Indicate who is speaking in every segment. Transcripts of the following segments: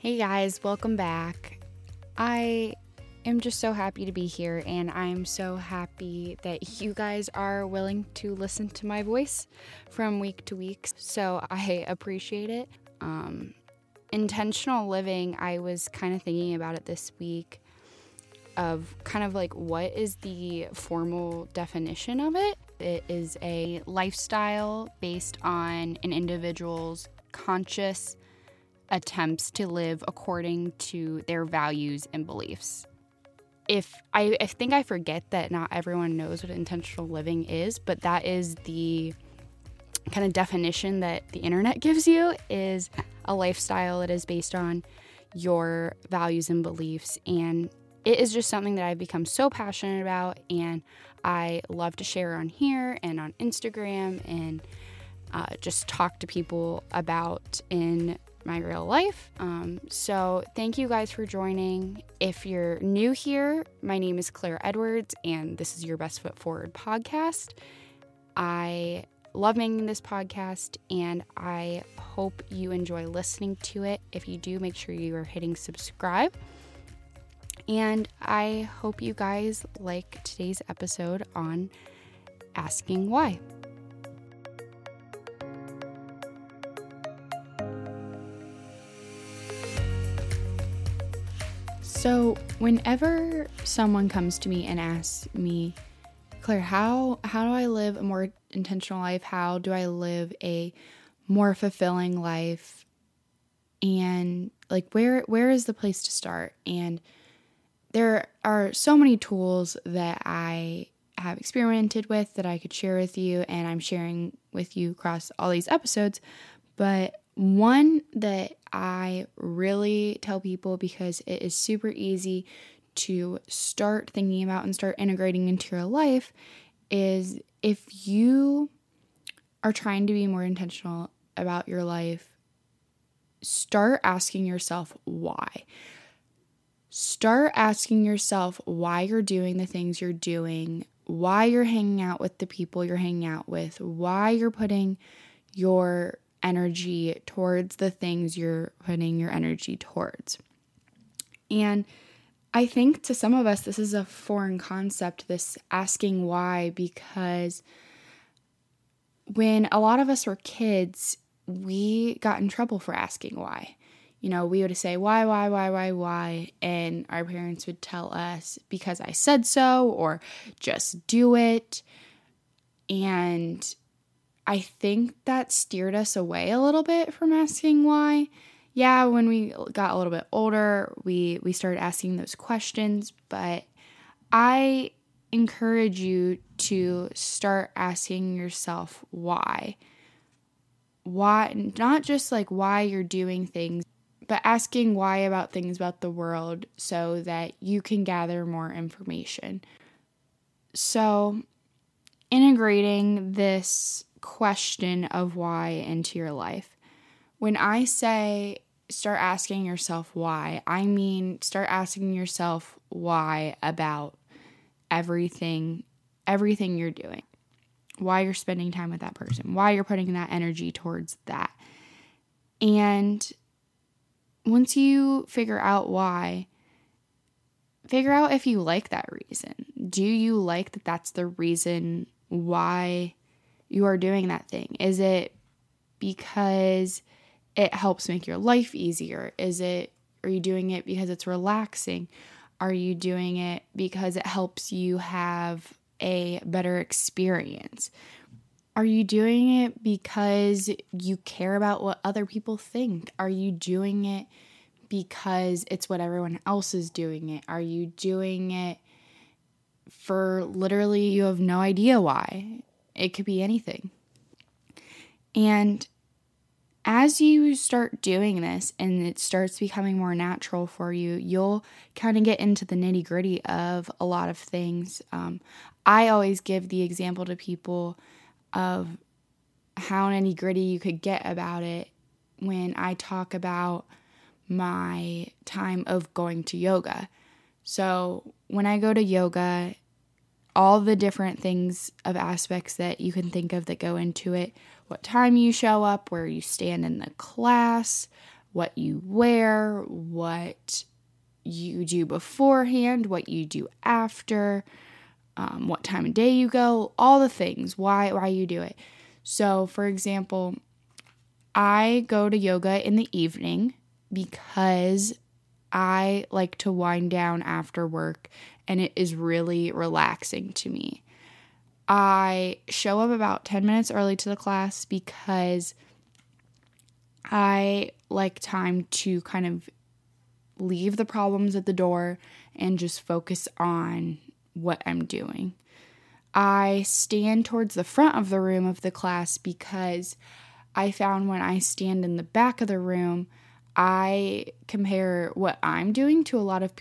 Speaker 1: Hey guys, welcome back. I am just so happy to be here, and I'm so happy that you guys are willing to listen to my voice from week to week. So I appreciate it. Um, intentional living, I was kind of thinking about it this week of kind of like what is the formal definition of it. It is a lifestyle based on an individual's conscious attempts to live according to their values and beliefs. If I, I think I forget that not everyone knows what intentional living is, but that is the kind of definition that the internet gives you is a lifestyle that is based on your values and beliefs and it is just something that I've become so passionate about and I love to share on here and on Instagram and uh, just talk to people about in my real life. Um, so, thank you guys for joining. If you're new here, my name is Claire Edwards, and this is your Best Foot Forward podcast. I love making this podcast, and I hope you enjoy listening to it. If you do, make sure you are hitting subscribe. And I hope you guys like today's episode on asking why. So, whenever someone comes to me and asks me, Claire, how how do I live a more intentional life? How do I live a more fulfilling life? And like where where is the place to start? And there are so many tools that I have experimented with that I could share with you and I'm sharing with you across all these episodes, but one that I really tell people because it is super easy to start thinking about and start integrating into your life is if you are trying to be more intentional about your life, start asking yourself why. Start asking yourself why you're doing the things you're doing, why you're hanging out with the people you're hanging out with, why you're putting your energy towards the things you're putting your energy towards. And I think to some of us, this is a foreign concept, this asking why, because when a lot of us were kids, we got in trouble for asking why. You know, we would say, why, why, why, why, why? And our parents would tell us, because I said so, or just do it. And I think that steered us away a little bit from asking why. Yeah, when we got a little bit older, we we started asking those questions, but I encourage you to start asking yourself why. Why not just like why you're doing things, but asking why about things about the world so that you can gather more information. So, integrating this question of why into your life. When I say start asking yourself why, I mean start asking yourself why about everything everything you're doing. Why you're spending time with that person, why you're putting that energy towards that. And once you figure out why, figure out if you like that reason. Do you like that that's the reason why you are doing that thing? Is it because it helps make your life easier? Is it are you doing it because it's relaxing? Are you doing it because it helps you have a better experience? Are you doing it because you care about what other people think? Are you doing it because it's what everyone else is doing it? Are you doing it for literally you have no idea why? It could be anything. And as you start doing this and it starts becoming more natural for you, you'll kind of get into the nitty gritty of a lot of things. Um, I always give the example to people of how nitty gritty you could get about it when I talk about my time of going to yoga. So, when I go to yoga, all the different things of aspects that you can think of that go into it what time you show up, where you stand in the class, what you wear, what you do beforehand, what you do after, um, what time of day you go, all the things, why why you do it. So, for example, I go to yoga in the evening because I like to wind down after work and it is really relaxing to me. I show up about 10 minutes early to the class because I like time to kind of leave the problems at the door and just focus on what I'm doing. I stand towards the front of the room of the class because I found when I stand in the back of the room, I compare what I'm doing to a lot of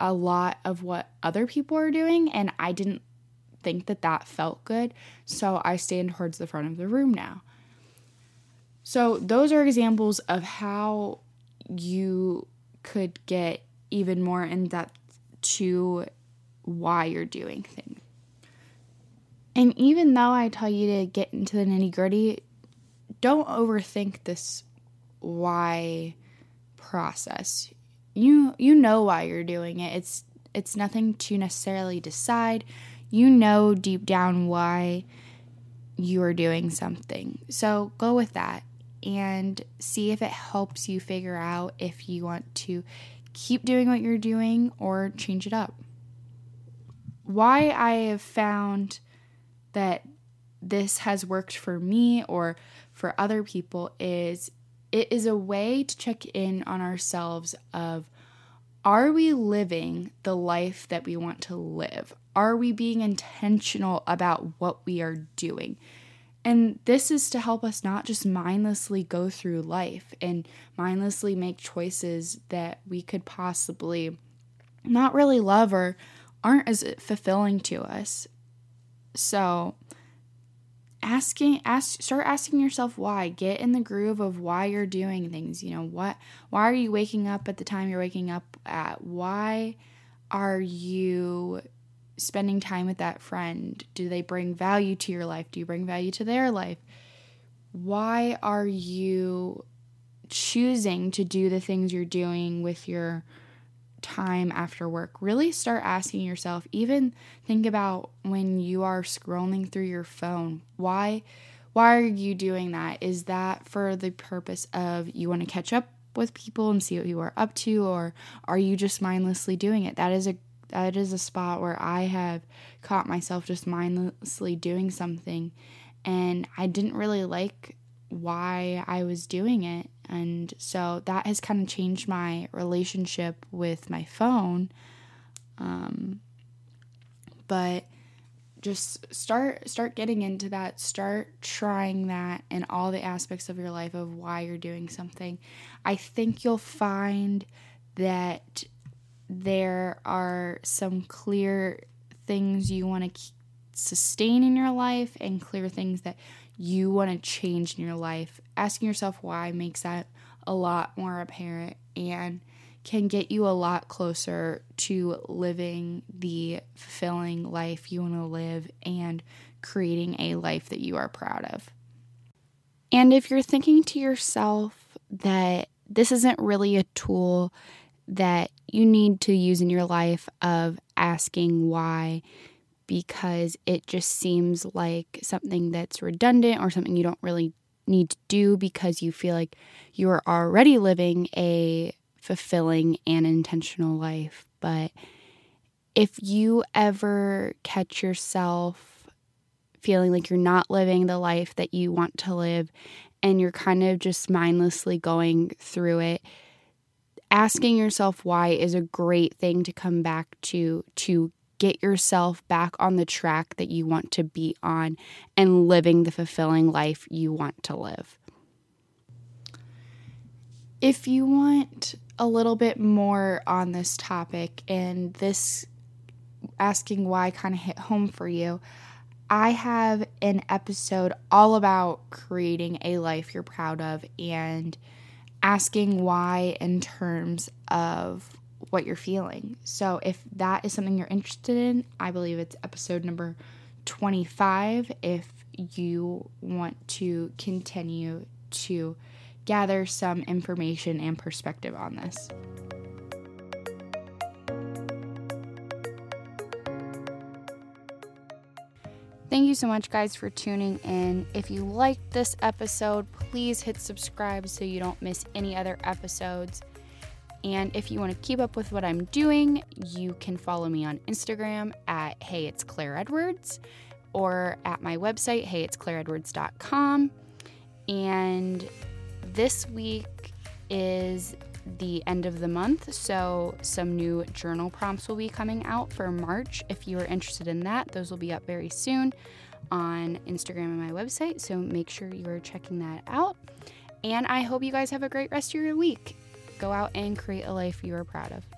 Speaker 1: a lot of what other people are doing and I didn't think that that felt good. So I stand towards the front of the room now. So those are examples of how you could get even more in depth to why you're doing things. And even though I tell you to get into the nitty gritty, don't overthink this why process. You you know why you're doing it. It's it's nothing to necessarily decide. You know deep down why you are doing something. So go with that and see if it helps you figure out if you want to keep doing what you're doing or change it up. Why I have found that this has worked for me or for other people is it is a way to check in on ourselves of are we living the life that we want to live? Are we being intentional about what we are doing? And this is to help us not just mindlessly go through life and mindlessly make choices that we could possibly not really love or aren't as fulfilling to us. So, asking ask start asking yourself why get in the groove of why you're doing things you know what why are you waking up at the time you're waking up at why are you spending time with that friend? Do they bring value to your life? Do you bring value to their life? Why are you choosing to do the things you're doing with your time after work? Really start asking yourself, even think about when you are scrolling through your phone. Why why are you doing that? Is that for the purpose of you want to catch up with people and see what you are up to or are you just mindlessly doing it? That is a that is a spot where I have caught myself just mindlessly doing something and I didn't really like why I was doing it. And so that has kind of changed my relationship with my phone. Um, but just start start getting into that start trying that in all the aspects of your life of why you're doing something i think you'll find that there are some clear things you want to sustain in your life and clear things that you want to change in your life. Asking yourself why makes that a lot more apparent and can get you a lot closer to living the fulfilling life you want to live and creating a life that you are proud of. And if you're thinking to yourself that this isn't really a tool that you need to use in your life of asking why because it just seems like something that's redundant or something you don't really need to do because you feel like you are already living a fulfilling and intentional life. But if you ever catch yourself feeling like you're not living the life that you want to live and you're kind of just mindlessly going through it, asking yourself why is a great thing to come back to to get yourself back on the track that you want to be on and living the fulfilling life you want to live. If you want a little bit more on this topic and this asking why kind of hit home for you, I have an episode all about creating a life you're proud of and asking why in terms of what you're feeling. So if that is something you're interested in, I believe it's episode number 25 if you want to continue to gather some information and perspective on this. Thank you so much, guys, for tuning in. If you liked this episode, please hit subscribe so you don't miss any other episodes. And if you want to keep up with what I'm doing, you can follow me on Instagram at Hey It's Claire Edwards or at my website, heyitsclaireedwards.com. And this week is the end of the month, so some new journal prompts will be coming out for March. If you are interested in that, those will be up very soon on Instagram and my website, so make sure you are checking that out. And I hope you guys have a great rest of your week. Go out and create a life you are proud of.